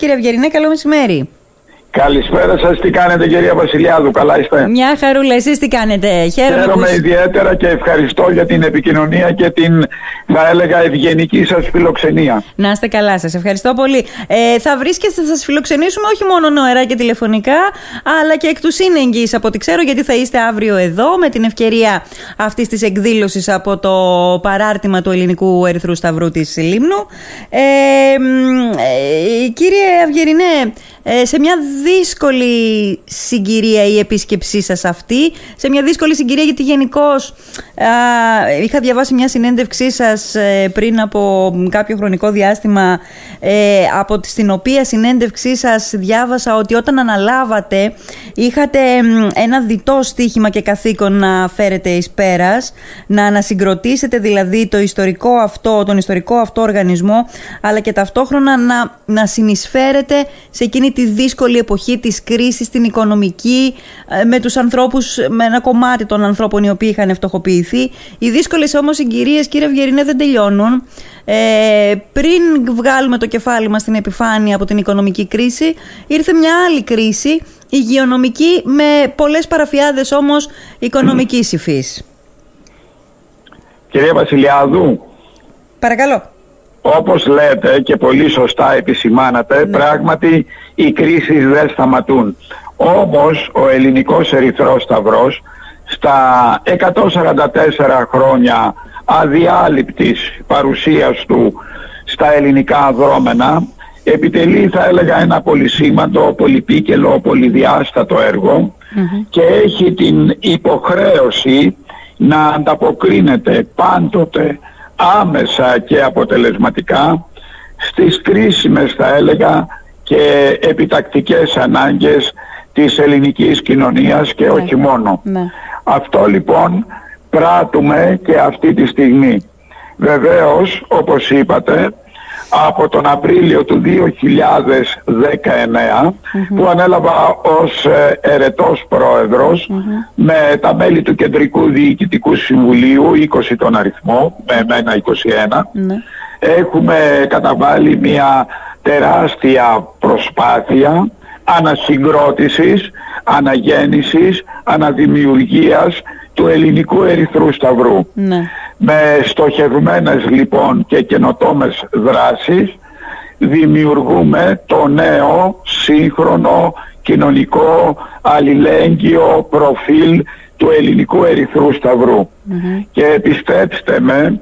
Κύριε Ευγερινέ, καλό μεσημέρι. Καλησπέρα σας, τι κάνετε κυρία Βασιλιάδου, καλά είστε; Μια χαρούλα, εσείς τι κάνετε; Χαίρομαι, Χαίρομαι ιδιαίτερα και ευχαριστώ για την επικοινωνία και την, θα έλεγα, ευγενική σας φιλοξενία. Να είστε καλά, σας ευχαριστώ πολύ. Ε, θα βρίσκεστε, θα σας φιλοξενήσουμε όχι μόνο νοερά και τηλεφωνικά, αλλά και εκ του σύνεγγυς από ό,τι ξέρω, γιατί θα είστε αύριο εδώ με την ευκαιρία αυτής της εκδήλωσης από το παράρτημα του Ελληνικού Ερυθρού Σταυρού της Λίμνου. Ε, ε, κύριε Αυγερινέ, ε, σε μια δύσκολη συγκυρία η επίσκεψή σας αυτή, σε μια δύσκολη συγκυρία γιατί γενικώς είχα διαβάσει μια συνέντευξή σας ε, πριν από κάποιο χρονικό διάστημα ε, από στην οποία συνέντευξή σας διάβασα ότι όταν αναλάβατε είχατε ένα διτό στίχημα και καθήκον να φέρετε εις πέρας, να ανασυγκροτήσετε δηλαδή το ιστορικό αυτό, τον ιστορικό αυτό οργανισμό αλλά και ταυτόχρονα να, να συνεισφέρετε σε εκείνη τη δύσκολη εποχή της κρίσης, την οικονομική, ε, με τους ανθρώπους, με ένα κομμάτι των ανθρώπων οι οποίοι είχαν φτωχοποιηθεί. Οι δύσκολες όμως συγκυρίες, κύριε Ευγερινέ, δεν τελειώνουν. Ε, πριν βγάλουμε το κεφάλι μας στην επιφάνεια από την οικονομική κρίση, ήρθε μια άλλη κρίση, υγειονομική, με πολλές παραφιάδες όμως οικονομικής υφής. Κυρία Βασιλιάδου. Παρακαλώ. Όπως λέτε και πολύ σωστά επισημάνατε, ναι. πράγματι οι κρίσεις δεν σταματούν. Όμως ο ελληνικός Ερυθρός Σταυρός στα 144 χρόνια αδιάλειπτης παρουσίας του στα ελληνικά δρόμενα επιτελεί θα έλεγα ένα πολυσήμαντο, πολυπίκελο, πολυδιάστατο και έχει την υποχρέωση να ανταποκρίνεται πάντοτε άμεσα και αποτελεσματικά στις κρίσιμες θα έλεγα και επιτακτικές ανάγκες της ελληνικής κοινωνίας και όχι ναι. μόνο. Ναι. Αυτό λοιπόν πράττουμε και αυτή τη στιγμή. Βεβαίως, όπως είπατε, από τον Απρίλιο του 2019 που ανέλαβα ως ε, ερετός με τα μέλη του Κεντρικού Διοικητικού Συμβουλίου 20 τον αριθμό με εμένα 21 ναι. έχουμε καταβάλει μια τεράστια προσπάθεια ανασυγκρότησης, αναγέννησης, αναδημιουργίας του ελληνικού ερυθρού σταυρού. Ναι. Με στοχευμένες λοιπόν και καινοτόμες δράσεις δημιουργούμε το νέο σύγχρονο κοινωνικό αλληλέγγυο προφίλ του ελληνικού ερυθρού Και πιστέψτε με,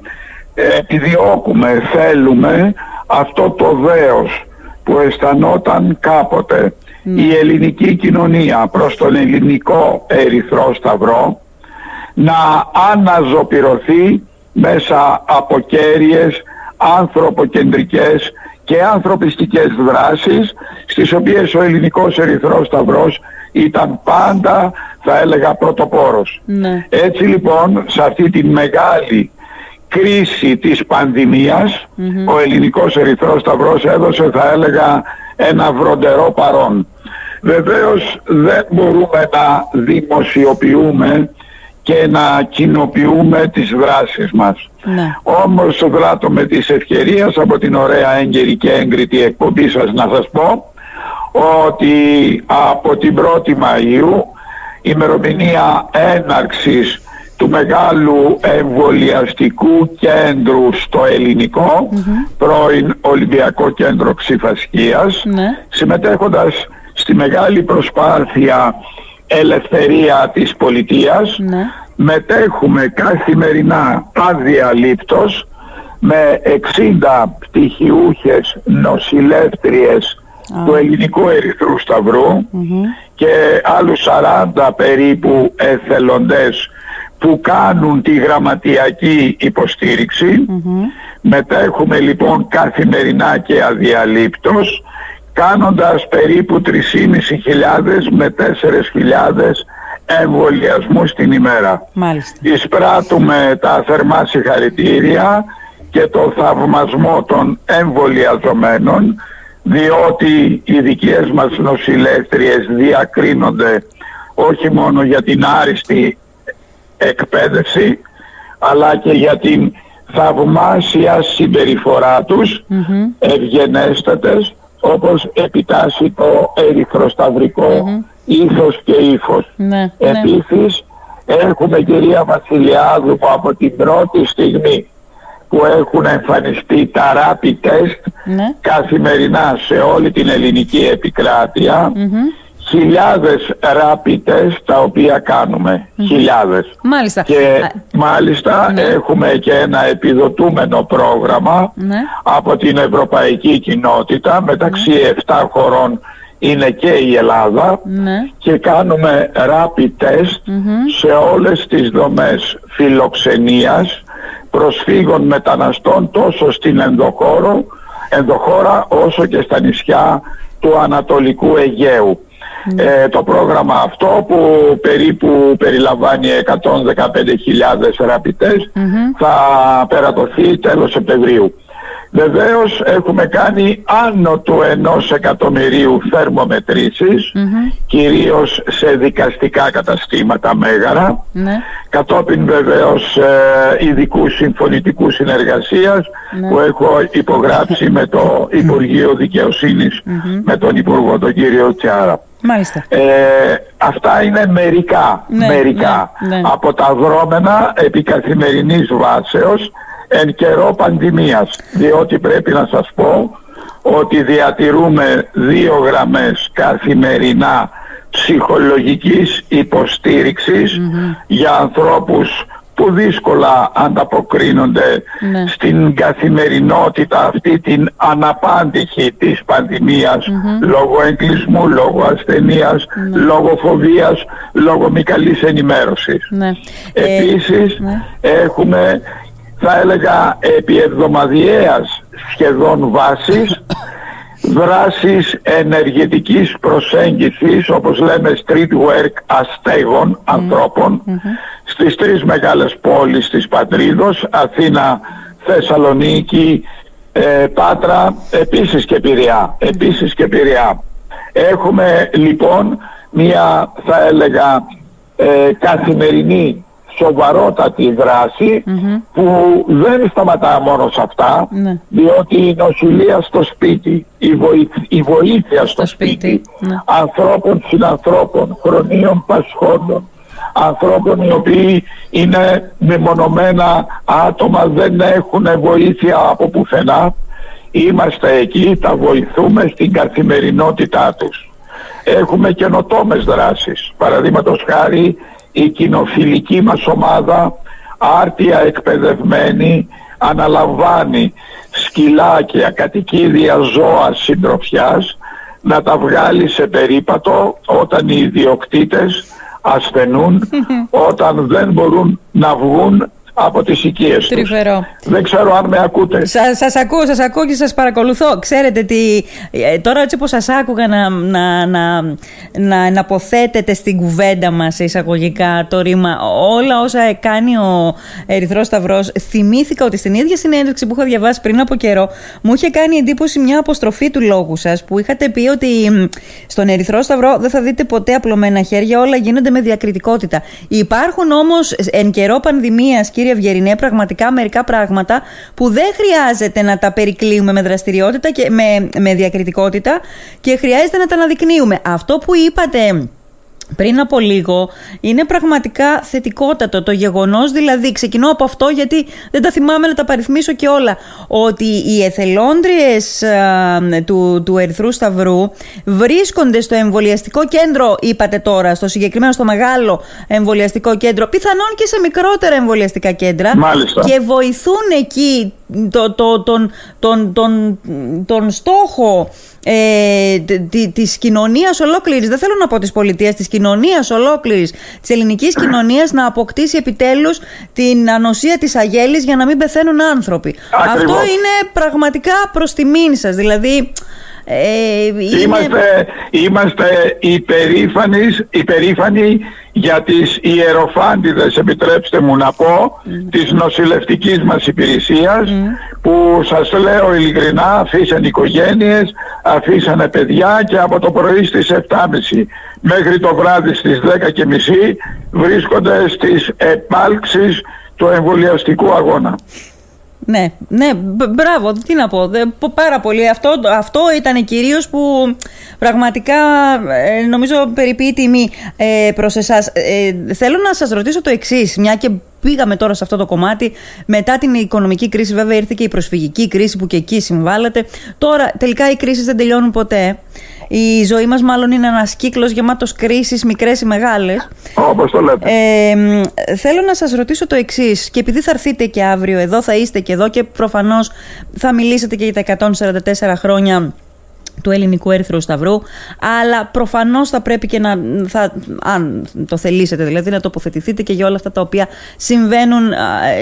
επιδιώκουμε, θέλουμε αυτό το δέος που αισθανόταν κάποτε ναι. η ελληνική κοινωνία προς τον ελληνικό ερυθρό σταυρό να αναζωπηρωθεί μέσα από κέρυες ανθρωποκεντρικές και ανθρωπιστικές δράσεις στις οποίες ο ελληνικός ερυθρός σταυρός ήταν πάντα θα έλεγα πρωτοπόρος. Ναι. Έτσι λοιπόν σε αυτή τη μεγάλη κρίση της πανδημιας ο ελληνικός ερυθρός σταυρός έδωσε θα έλεγα ένα βροντερό παρόν. Βεβαίως δεν μπορούμε να δημοσιοποιούμε και να κοινοποιούμε τις δράσεις μας. Ναι. Όμως δράτω με τις ευκαιρίες από την ωραία έγκαιρη και έγκριτη εκπομπή σας να σας πω ότι από την 1η Μαΐου ημερομηνία έναρξης του μεγάλου εμβολιαστικού κέντρου στο ελληνικο πρώην Ολυμπιακό Κέντρο Ξυφασκίας, ναι. συμμετέχοντας στη μεγάλη προσπάθεια ελευθερία της πολιτείας. Ναι. μετέχουμε καθημερινά αδιαλείπτος με 60 πτυχιούχες νοσηλεύτριες του Ελληνικού Ερυθρού και άλλους 40 περίπου εθελοντές που κάνουν τη γραμματιακή Μετέχουμε λοιπόν καθημερινά και αδιαλείπτος κάνοντας περίπου 3.500 με 4.000 εμβολιασμούς την ημέρα. Μάλιστα. Εισπράττουμε τα θερμά συγχαρητήρια και το θαυμασμό των εμβολιαζομένων διότι οι δικές μας νοσηλεύτριες διακρίνονται όχι μόνο για την άριστη εκπαίδευση αλλά και για την θαυμάσια συμπεριφορά τους, mm-hmm. ευγενέστατες, όπως επιτάσσει το ερυθροσταυρικό ήθος και ύφος. Ναι, ναι. Επίσης έχουμε κυρία Βασιλιάδου που από την πρώτη στιγμή που έχουν εμφανιστεί τα rapid test Ναι. καθημερινά σε όλη την ελληνική επικράτεια χιλιάδες rapid test τα οποία κάνουμε. Χιλιάδες. Μάλιστα. Και Α, μάλιστα ναι. έχουμε και ένα επιδοτούμενο πρόγραμμα Ναι. από την Ευρωπαϊκή Κοινότητα μεταξύ 7 χωρών είναι και η Ελλάδα Ναι. και κάνουμε rapid test σε όλες τις δομές φιλοξενίας προσφύγων μεταναστών τόσο στην ενδοχώρο, ενδοχώρα όσο και στα νησιά του Ανατολικού Αιγαίου. Ε, το πρόγραμμα αυτό που περίπου περιλαμβάνει 115.000 rapid test θα περατωθεί τέλος Σεπτεμβρίου. Βεβαίως έχουμε κάνει άνω του ενός εκατομμυρίου θερμομετρήσεις, κυρίως σε δικαστικά καταστήματα μέγαρα, Ναι. κατόπιν βεβαίως ε, ειδικού συμφωνητικού συνεργασίας που έχω υπογράψει με το Υπουργείο Δικαιοσύνης, με τον Υπουργό τον κύριο Τσιάρα. Μάλιστα. Ε, αυτά είναι μερικά, Ναι, μερικά ναι, ναι. από τα δρόμενα επί καθημερινής βάσεως εν καιρό πανδημίας. Διότι πρέπει να σας πω ότι διατηρούμε δύο γραμμές καθημερινά ψυχολογικής υποστήριξης για ανθρώπους που δύσκολα ανταποκρίνονται Ναι. στην καθημερινότητα αυτή την αναπάντηχη της πανδημίας λόγω εγκλισμού, λόγω ασθενείας, λόγω φοβίας, λόγω μη καλής ενημέρωσης. Ναι. Ε, Επίσης ναι. έχουμε θα έλεγα επί εβδομαδιαίας σχεδόν βάσης δράσεις ενεργετικής προσέγγισης όπως λέμε street work αστέγων ανθρώπων στις τρεις μεγάλες πόλεις της Πατρίδος Αθήνα, Θεσσαλονίκη, ε, Πάτρα επίσης και Πειραιά επίσης και Πειραιά έχουμε λοιπόν μια θα έλεγα ε, καθημερινή σοβαρότατη δράση που δεν σταματά μόνο σε αυτά Ναι. διότι η νοσηλεία στο σπίτι, η, βοη- η βοήθεια στο, σπίτι, σπίτι, ναι. ανθρώπων συνανθρώπων, χρονίων πασχόντων, ανθρώπων οι οποίοι είναι μεμονωμένα άτομα, δεν έχουν βοήθεια από πουθενά. Είμαστε εκεί, τα βοηθούμε στην καθημερινότητά τους. Έχουμε καινοτόμες δράσεις. Παραδείγματος χάρη η κοινοφιλική μας ομάδα άρτια εκπαιδευμένη αναλαμβάνει σκυλάκια, κατοικίδια ζώα συντροφιάς να τα βγάλει σε περίπατο όταν οι ιδιοκτήτες ασθενούν, όταν δεν μπορούν να βγουν από τις οικίες τους. Τρυφερό. Δεν ξέρω αν με ακούτε. Σα, σας ακούω, σας ακούω και σας παρακολουθώ. Ξέρετε τι, ε, τώρα έτσι όπως σας άκουγα να, να, να, να, να αποθέτετε στην κουβέντα μας σε εισαγωγικά το ρήμα όλα όσα κάνει ο Ερυθρός Σταυρός θυμήθηκα ότι στην ίδια συνέντευξη που είχα διαβάσει πριν από καιρό μου είχε κάνει εντύπωση μια αποστροφή του λόγου σας που είχατε πει ότι μ, στον Ερυθρό Σταυρό δεν θα δείτε ποτέ απλωμένα χέρια όλα γίνονται με διακριτικότητα. Υπάρχουν όμως εν καιρό πανδημίας κύριε Ευγερινέ πραγματικά μερικά πράγματα που δεν χρειάζεται να τα περικλείουμε με δραστηριότητα και με, με διακριτικότητα και χρειάζεται να τα αναδεικνύουμε. Αυτό που είπατε πριν από λίγο είναι πραγματικά θετικότατο το γεγονός δηλαδή ξεκινώ από αυτό γιατί δεν τα θυμάμαι να τα παριθμίσω και όλα ότι οι εθελόντριες α, του, του Ερυθρού Σταυρού βρίσκονται στο εμβολιαστικό κέντρο είπατε τώρα στο συγκεκριμένο στο μεγάλο εμβολιαστικό κέντρο πιθανόν και σε μικρότερα εμβολιαστικά κέντρα Μάλιστα. και βοηθούν εκεί το, το, τον, τον, τον, τον στόχο ε, τη, της κοινωνίας ολόκληρης, δεν θέλω να πω της πολιτείας, της κοινωνίας ολόκληρης, της ελληνικής κοινωνίας να αποκτήσει επιτέλους την ανοσία της αγέλης για να μην πεθαίνουν άνθρωποι. Ακριβώς. Αυτό είναι πραγματικά προς τιμήν σας, δηλαδή... Ε, είναι... Είμαστε, είμαστε υπερήφανοι, υπερήφανοι για τις ιεροφάντιδες, επιτρέψτε μου να πω, της νοσηλευτικής μας υπηρεσίας που σας λέω ειλικρινά αφήσαν οικογένειες, αφήσανε παιδιά και από το πρωί στις 7.30 μέχρι το βράδυ στις 10.30 βρίσκονται στις επάλξεις του εμβολιαστικού αγώνα. Ναι, ναι, μπράβο, τι να πω, πάρα πολύ. Αυτό, αυτό ήταν κυρίως που πραγματικά ε, νομίζω περιποιεί τιμή ε, προς εσάς. Ε, θέλω να σας ρωτήσω το εξής, μια και πήγαμε τώρα σε αυτό το κομμάτι. Μετά την οικονομική κρίση, βέβαια, ήρθε και η προσφυγική κρίση που και εκεί συμβάλλεται. Τώρα, τελικά οι κρίσεις δεν τελειώνουν ποτέ. Η ζωή μας μάλλον είναι ένας κύκλος γεμάτος κρίσεις, μικρές ή μεγάλες. Όπως το λέτε. Ε, θέλω να σας ρωτήσω το εξής και επειδή θα έρθετε και αύριο εδώ, θα είστε και εδώ και προφανώς θα μιλήσετε και για τα 144 χρόνια του Ελληνικού Έρθρου Σταυρού, αλλά προφανώς θα πρέπει και να, θα, αν το θελήσετε δηλαδή, να τοποθετηθείτε και για όλα αυτά τα οποία συμβαίνουν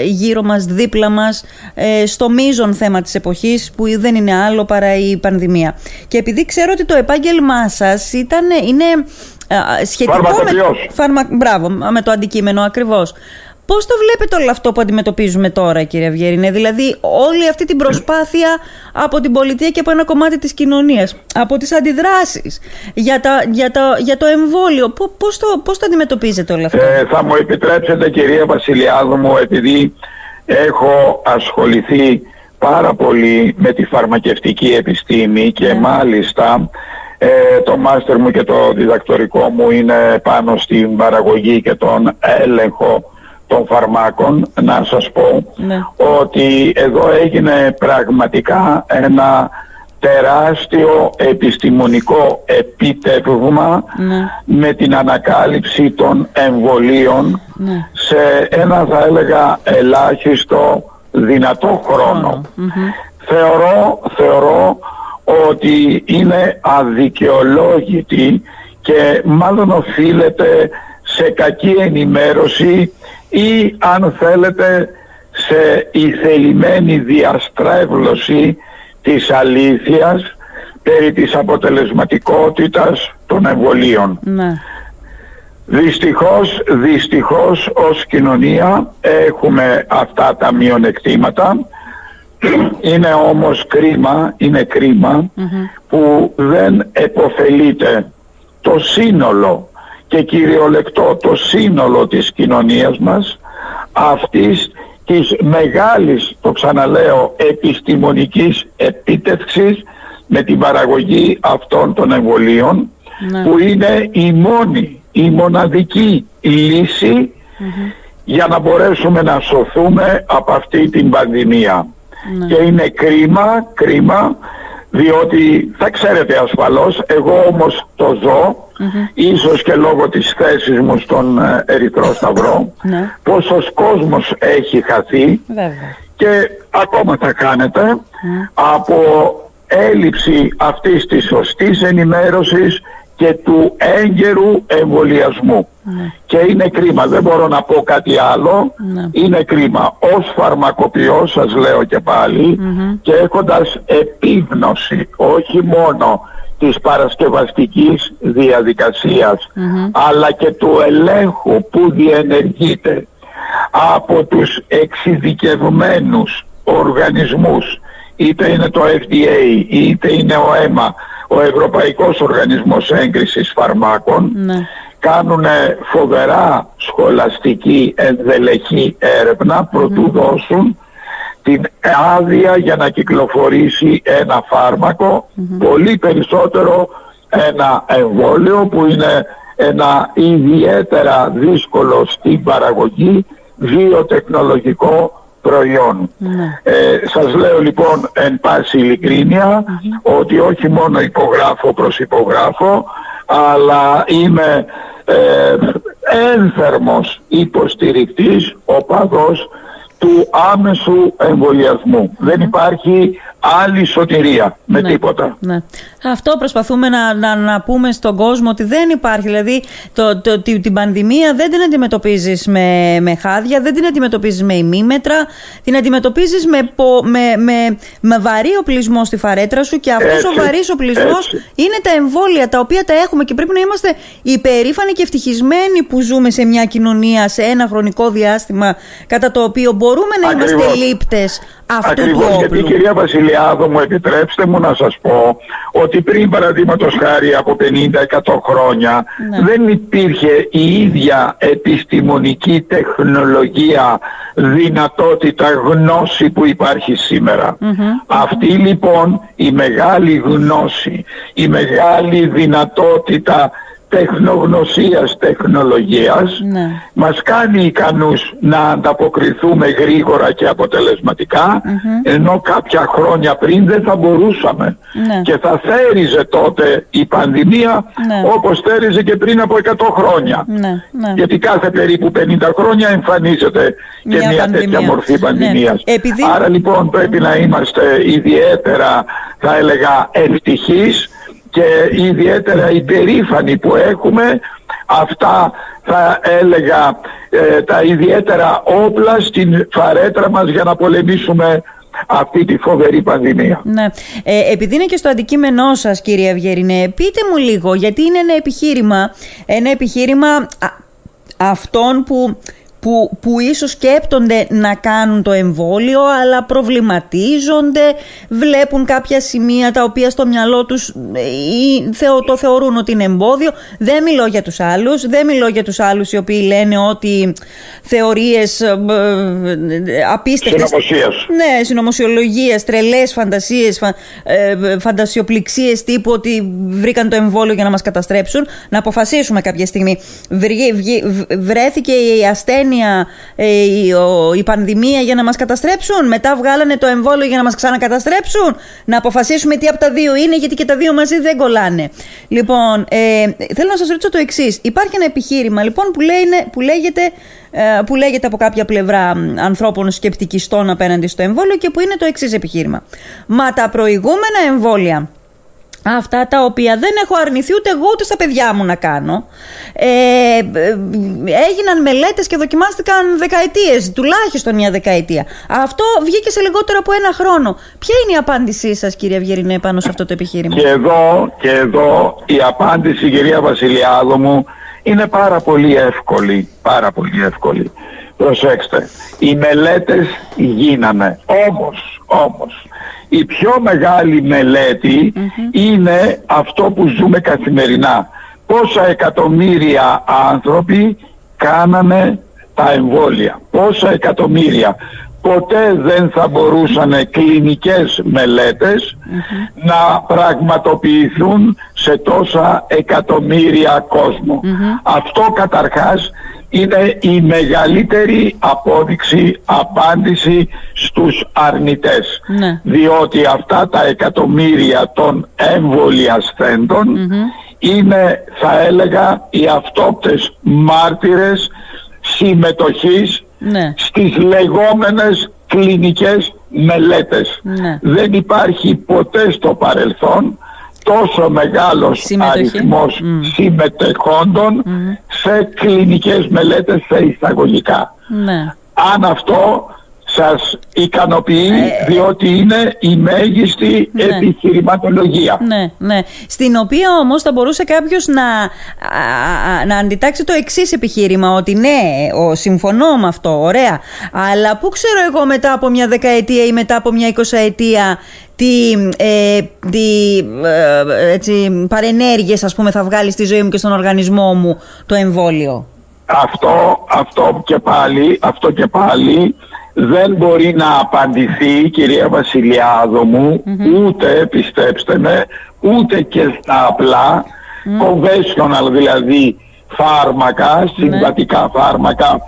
γύρω μας, δίπλα μας, ε, στο μείζον θέμα της εποχής που δεν είναι άλλο παρά η πανδημία. Και επειδή ξέρω ότι το επάγγελμά σας ήταν, είναι σχετικό με, φαρμα, μπράβο, με το αντικείμενο ακριβώς. Πώς το βλέπετε όλο αυτό που αντιμετωπίζουμε τώρα, κύριε Αυγερινέ, δηλαδή όλη αυτή την προσπάθεια από την πολιτεία και από ένα κομμάτι της κοινωνίας, από τις αντιδράσεις για, τα, για, τα, για το εμβόλιο, πώς το, πώς το αντιμετωπίζετε όλο αυτό; Ε, θα μου επιτρέψετε κυρία Βασιλιάδου μου, επειδή έχω ασχοληθεί πάρα πολύ με τη φαρμακευτική επιστήμη και ναι. μάλιστα ε, το μάστερ μου και το διδακτορικό μου είναι πάνω στην παραγωγή και τον έλεγχο των φαρμάκων να σας πω ναι. ότι εδώ έγινε πραγματικά ένα τεράστιο επιστημονικό επίτευγμα ναι. με την ανακάλυψη των εμβολίων ναι. σε ένα θα έλεγα ελάχιστο δυνατό χρόνο. Θεωρώ, θεωρώ ότι είναι αδικαιολόγητη και μάλλον οφείλεται σε κακή ενημέρωση ή αν θέλετε σε ηθελημένη διαστρέβλωση της αλήθειας περί της αποτελεσματικότητας των εμβολίων. Ναι. Δυστυχώς, δυστυχώς ως κοινωνία έχουμε αυτά τα μειονεκτήματα. Είναι όμως κρίμα, είναι που δεν εποφελείται το σύνολο και κυριολεκτό το σύνολο της κοινωνίας μας αυτής της μεγάλης, το ξαναλέω, επιστημονικής επίτευξης με την παραγωγή αυτών των εμβολίων ναι. που είναι η μόνη, η μοναδική για να μπορέσουμε να σωθούμε από αυτή την πανδημία. Ναι. Και είναι κρίμα, κρίμα διότι θα ξέρετε ασφαλώς, εγώ όμως το ζω, ίσως και λόγω της θέσης μου στον ε, Ερυθρό Σταυρό, ναι. πόσος κόσμος έχει χαθεί και ακόμα θα κάνετε ναι. από έλλειψη αυτής της σωστής ενημέρωσης και του έγκαιρου εμβολιασμού. Ναι. Και είναι κρίμα, δεν μπορώ να πω κάτι άλλο, ναι. είναι κρίμα. Ως φαρμακοποιός σας λέω και παλι και έχοντας επίγνωση όχι μόνο της παρασκευαστικής αλλά και του ελέγχου που διενεργείται από τους εξειδικευμένους οργανισμούς είτε είναι το FDA είτε είναι ο ΕΜΑ ο Ευρωπαϊκός Οργανισμός Έγκρισης Φαρμάκων ναι. κάνουν φοβερά σχολαστική ενδελεχή έρευνα προτού δώσουν την άδεια για να κυκλοφορήσει ένα πολύ περισσότερο ένα εμβόλιο που είναι ένα ιδιαίτερα δύσκολο στην παραγωγή βιοτεχνολογικό προϊόν. Ναι. Ε, σας λέω λοιπόν εν πάση ότι όχι μόνο υπογράφω προς υπογράφω αλλά είμαι ε, ένθερμος υποστηρικτής οπαδός του άμεσου εμβολιασμού. Δεν υπάρχει άλλη σωτηρία με ναι, τίποτα. Ναι. Αυτό προσπαθούμε να, να, να, πούμε στον κόσμο ότι δεν υπάρχει. Δηλαδή το, το, την πανδημία δεν την αντιμετωπίζεις με, με χάδια, δεν την αντιμετωπίζεις με ημίμετρα, την αντιμετωπίζεις με, με, με, με βαρύ οπλισμό στη φαρέτρα σου και αυτός ο βαρύς οπλισμός είναι τα εμβόλια τα οποία τα έχουμε και πρέπει να είμαστε υπερήφανοι και ευτυχισμένοι που ζούμε σε μια κοινωνία σε ένα χρονικό διάστημα κατά το οποίο μπορούμε να είμαστε λήπτες αυτού Ακριβώς, του όπλου. Γιατί κυρία Βασιλιά Βασιλιάδο μου επιτρέψτε μου να σας πω ότι πριν παραδείγματος χάρη από 50-100 χρόνια Ναι. δεν υπήρχε η ίδια επιστημονική τεχνολογία, δυνατότητα, γνώση που υπάρχει σήμερα. Αυτή λοιπόν η μεγάλη γνώση, η μεγάλη δυνατότητα τεχνογνωσίας, τεχνολογίας Ναι. μας κάνει ικανούς να ανταποκριθούμε γρήγορα και αποτελεσματικα ενώ κάποια χρόνια πριν δεν θα μπορούσαμε Ναι. και θα θέριζε τότε η πανδημία Ναι. όπως θέριζε και πριν από 100 χρόνια Ναι, ναι. γιατί κάθε περίπου 50 χρόνια εμφανίζεται και Μια μια, πανδημία. τέτοια μορφή Ναι. πανδημίας. Επειδή- Άρα λοιπόν πρέπει να είμαστε ιδιαίτερα θα έλεγα ευτυχείς και ιδιαίτερα υπερήφανοι που έχουμε αυτά θα έλεγα ε, τα ιδιαίτερα όπλα στην φαρέτρα μας για να πολεμήσουμε αυτή τη φοβερή πανδημία. Ναι. Ε, επειδή είναι και στο αντικείμενό σας, κύριε Ευγερινέ, πείτε μου λίγο, γιατί είναι ένα επιχείρημα, ένα επιχείρημα α, αυτών που, που, που ίσως σκέπτονται να κάνουν το εμβόλιο, αλλά προβληματίζονται, βλέπουν κάποια σημεία τα οποία στο μυαλό τους ε, ή θεω- το θεωρούν ότι είναι εμπόδιο. Δεν μιλώ για τους άλλους, δεν μιλώ για τους άλλους οι οποίοι λένε ότι θεωρίες ε, ε, απίστευτες Συνωμοσίας. ναι, συνωμοσιολογίες, τρελές φαντασίες, φα, ε, φαντασιοπληξίες τύπου ότι βρήκαν το εμβόλιο για να μας καταστρέψουν. Να αποφασίσουμε κάποια στιγμή. Βρει- βγει- β- βρέθηκε η ασθένεια, ε, η, ο- η πανδημία για να μας καταστρέψουν. Μετά βγάλανε το εμβόλιο για να μας ξανακαταστρέψουν. Να αποφασίσουμε τι από τα δύο είναι, γιατί και τα δύο μαζί δεν κολλάνε. Λοιπόν, ε, θέλω να σας ρωτήσω το εξής. Υπάρχει ένα επιχείρημα λοιπόν που, λέει, που λέγεται ε, που λέγεται από κάποια πλευρά μ, ανθρώπων σκεπτικιστών απέναντι στο εμβόλιο και που είναι το εξής επιχείρημα. Μα τα προηγούμενα εμβόλια, αυτά τα οποία δεν έχω αρνηθεί ούτε εγώ ούτε στα παιδιά μου να κάνω, ε, ε, έγιναν μελέτες και δοκιμάστηκαν δεκαετίες, τουλάχιστον μια δεκαετία. Αυτό βγήκε σε λιγότερο από ένα χρόνο. Ποια είναι η απάντησή σας κύριε Αυγερινέ πάνω σε αυτό το επιχείρημα; Και εδώ, και εδώ η απάντηση κυρία Βασιλιάδο μου είναι πάρα πολύ εύκολη, πάρα πολύ εύκολη. Προσέξτε, οι μελέτες γίνανε, όμως, όμως, η πιο μεγάλη μελέτη είναι αυτό που ζούμε καθημερινά. Πόσα εκατομμύρια άνθρωποι κάνανε τα εμβόλια. Πόσα εκατομμύρια. Ποτέ δεν θα μπορούσαν κλινικές μελέτες να πραγματοποιηθούν σε τόσα εκατομμύρια κόσμο. Αυτό καταρχάς είναι η μεγαλύτερη απόδειξη, απάντηση στους αρνητές. Ναι. Διότι αυτά τα εκατομμύρια των εμβολιασθέντων είναι θα έλεγα οι αυτόπτες μάρτυρες συμμετοχής Ναι. στις λεγόμενες κλινικές μελέτες. Ναι. Δεν υπάρχει ποτέ στο παρελθόν τόσο μεγάλος Συμμετοχή. αριθμός συμμετεχόντων σε κλινικές μελέτες σε εισαγωγικά. Ναι. Αν αυτό σας ικανοποιεί διότι είναι η μέγιστη Ναι. επιχειρηματολογία. Ναι, ναι. Στην οποία όμως θα μπορούσε κάποιος να, α, α, να αντιτάξει το εξής επιχείρημα, ότι ναι, ο, συμφωνώ με αυτό, ωραία, αλλά πού ξέρω εγώ μετά από μια δεκαετία ή μετά από μια εικοσαετία τι, ε, τι ε, έτσι, παρενέργειες ας πούμε θα βγάλει στη ζωή μου και στον οργανισμό μου το εμβόλιο; Αυτό, αυτό και πάλι, αυτό και πάλι δεν μπορεί να απαντηθεί κυρία Βασιλιάδο μου ούτε πιστέψτε με ούτε και στα απλά conventional δηλαδή φάρμακα, συμβατικά φάρμακα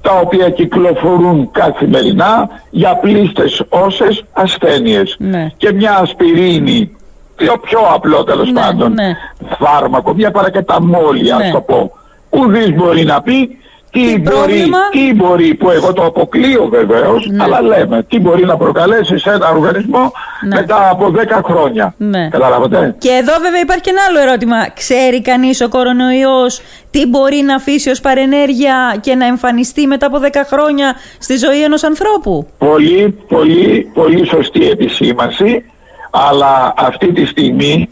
τα οποία κυκλοφορούν καθημερινά για πλήστες όσες ασθένειες Ναι. και μια ασπιρίνη πιο, πιο απλό τέλος Ναι, πάντων ναι. φάρμακο, μια παρακεταμόλια Ναι. ας το πω ουδής μπορεί να πει τι, Τι μπορεί, πρόβλημα; τι μπορεί που εγώ το αποκλείω βεβαίως Ναι. αλλά λέμε τι μπορεί να προκαλέσει σε ένα οργανισμό Ναι. μετά από 10 χρόνια Ναι. καταλάβατε; Και εδώ βέβαια υπάρχει και ένα άλλο ερώτημα. Ξέρει κανείς ο κορονοϊός τι μπορεί να αφήσει ως παρενέργεια και να εμφανιστεί μετά από 10 χρόνια στη ζωή ενός ανθρώπου; Πολύ, πολύ, πολύ σωστή επισήμανση, αλλά αυτή τη στιγμή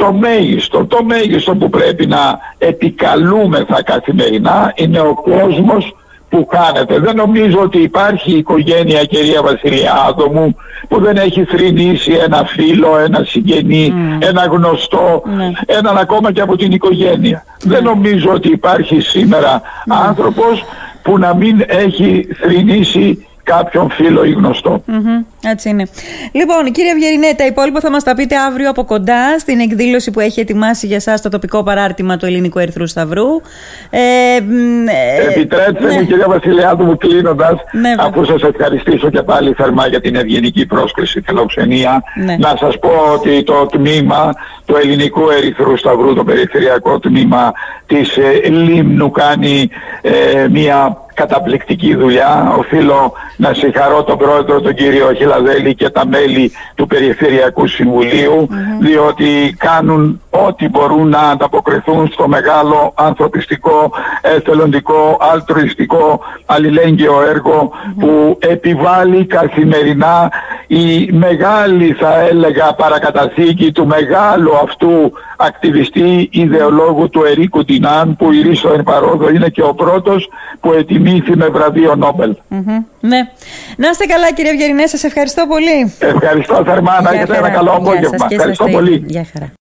το μέγιστο, το μέγιστο που πρέπει να επικαλούμεθα καθημερινά είναι ο κόσμος που κάνετε. Δεν νομίζω ότι υπάρχει οικογένεια κυρία Βασιλιάδο μου που δεν έχει θρυνήσει ένα φίλο, ένα συγγενή, ένα γνωστό, ναι. έναν ακόμα και από την οικογένεια. Ναι. Δεν νομίζω ότι υπάρχει σήμερα ναι. άνθρωπος που να μην έχει θρυνήσει κάποιον φίλο ή γνωστό. Έτσι είναι. Λοιπόν, κύριε Βιερινέ, τα υπόλοιπα θα μας τα πείτε αύριο από κοντά στην εκδήλωση που έχει ετοιμάσει για εσάς το τοπικό παράρτημα του Ελληνικού Ερθρού Σταυρού. Ε, ε, Επιτρέψτε ναι. μου, κυρία Βασιλιάδου, μου κλείνοντας, ναι, αφού σας ευχαριστήσω και πάλι θερμά για την ευγενική πρόσκληση φιλοξενία, ναι. να σας πω ότι το τμήμα του Ελληνικού Ερυθρού Σταυρού, το περιφερειακό τμήμα της ε, Λίμνου, κάνει ε, μια καταπληκτική δουλειά. Οφείλω να συγχαρώ τον πρόεδρο, τον κύριο Χιλαδέλη και τα μέλη του Περιφερειακού διότι κάνουν ό,τι μπορούν να ανταποκριθούν στο μεγάλο ανθρωπιστικό, εθελοντικό, αλτροιστικό, αλληλέγγυο που επιβάλλει καθημερινά η μεγάλη θα έλεγα παρακαταθήκη του μεγάλου αυτού ακτιβιστή ιδεολόγου του Ερίκου Τινάν που η Ρίσο εν παρόδο είναι και ο πρώτος που ετοιμήθη με βραβείο Ναι. Να είστε καλά κύριε Βιερινέ, σας ευχαριστώ πολύ. Ευχαριστώ θερμά, να έχετε ένα καλό απόγευμα. Ευχαριστώ πολύ. Γεια χαρά.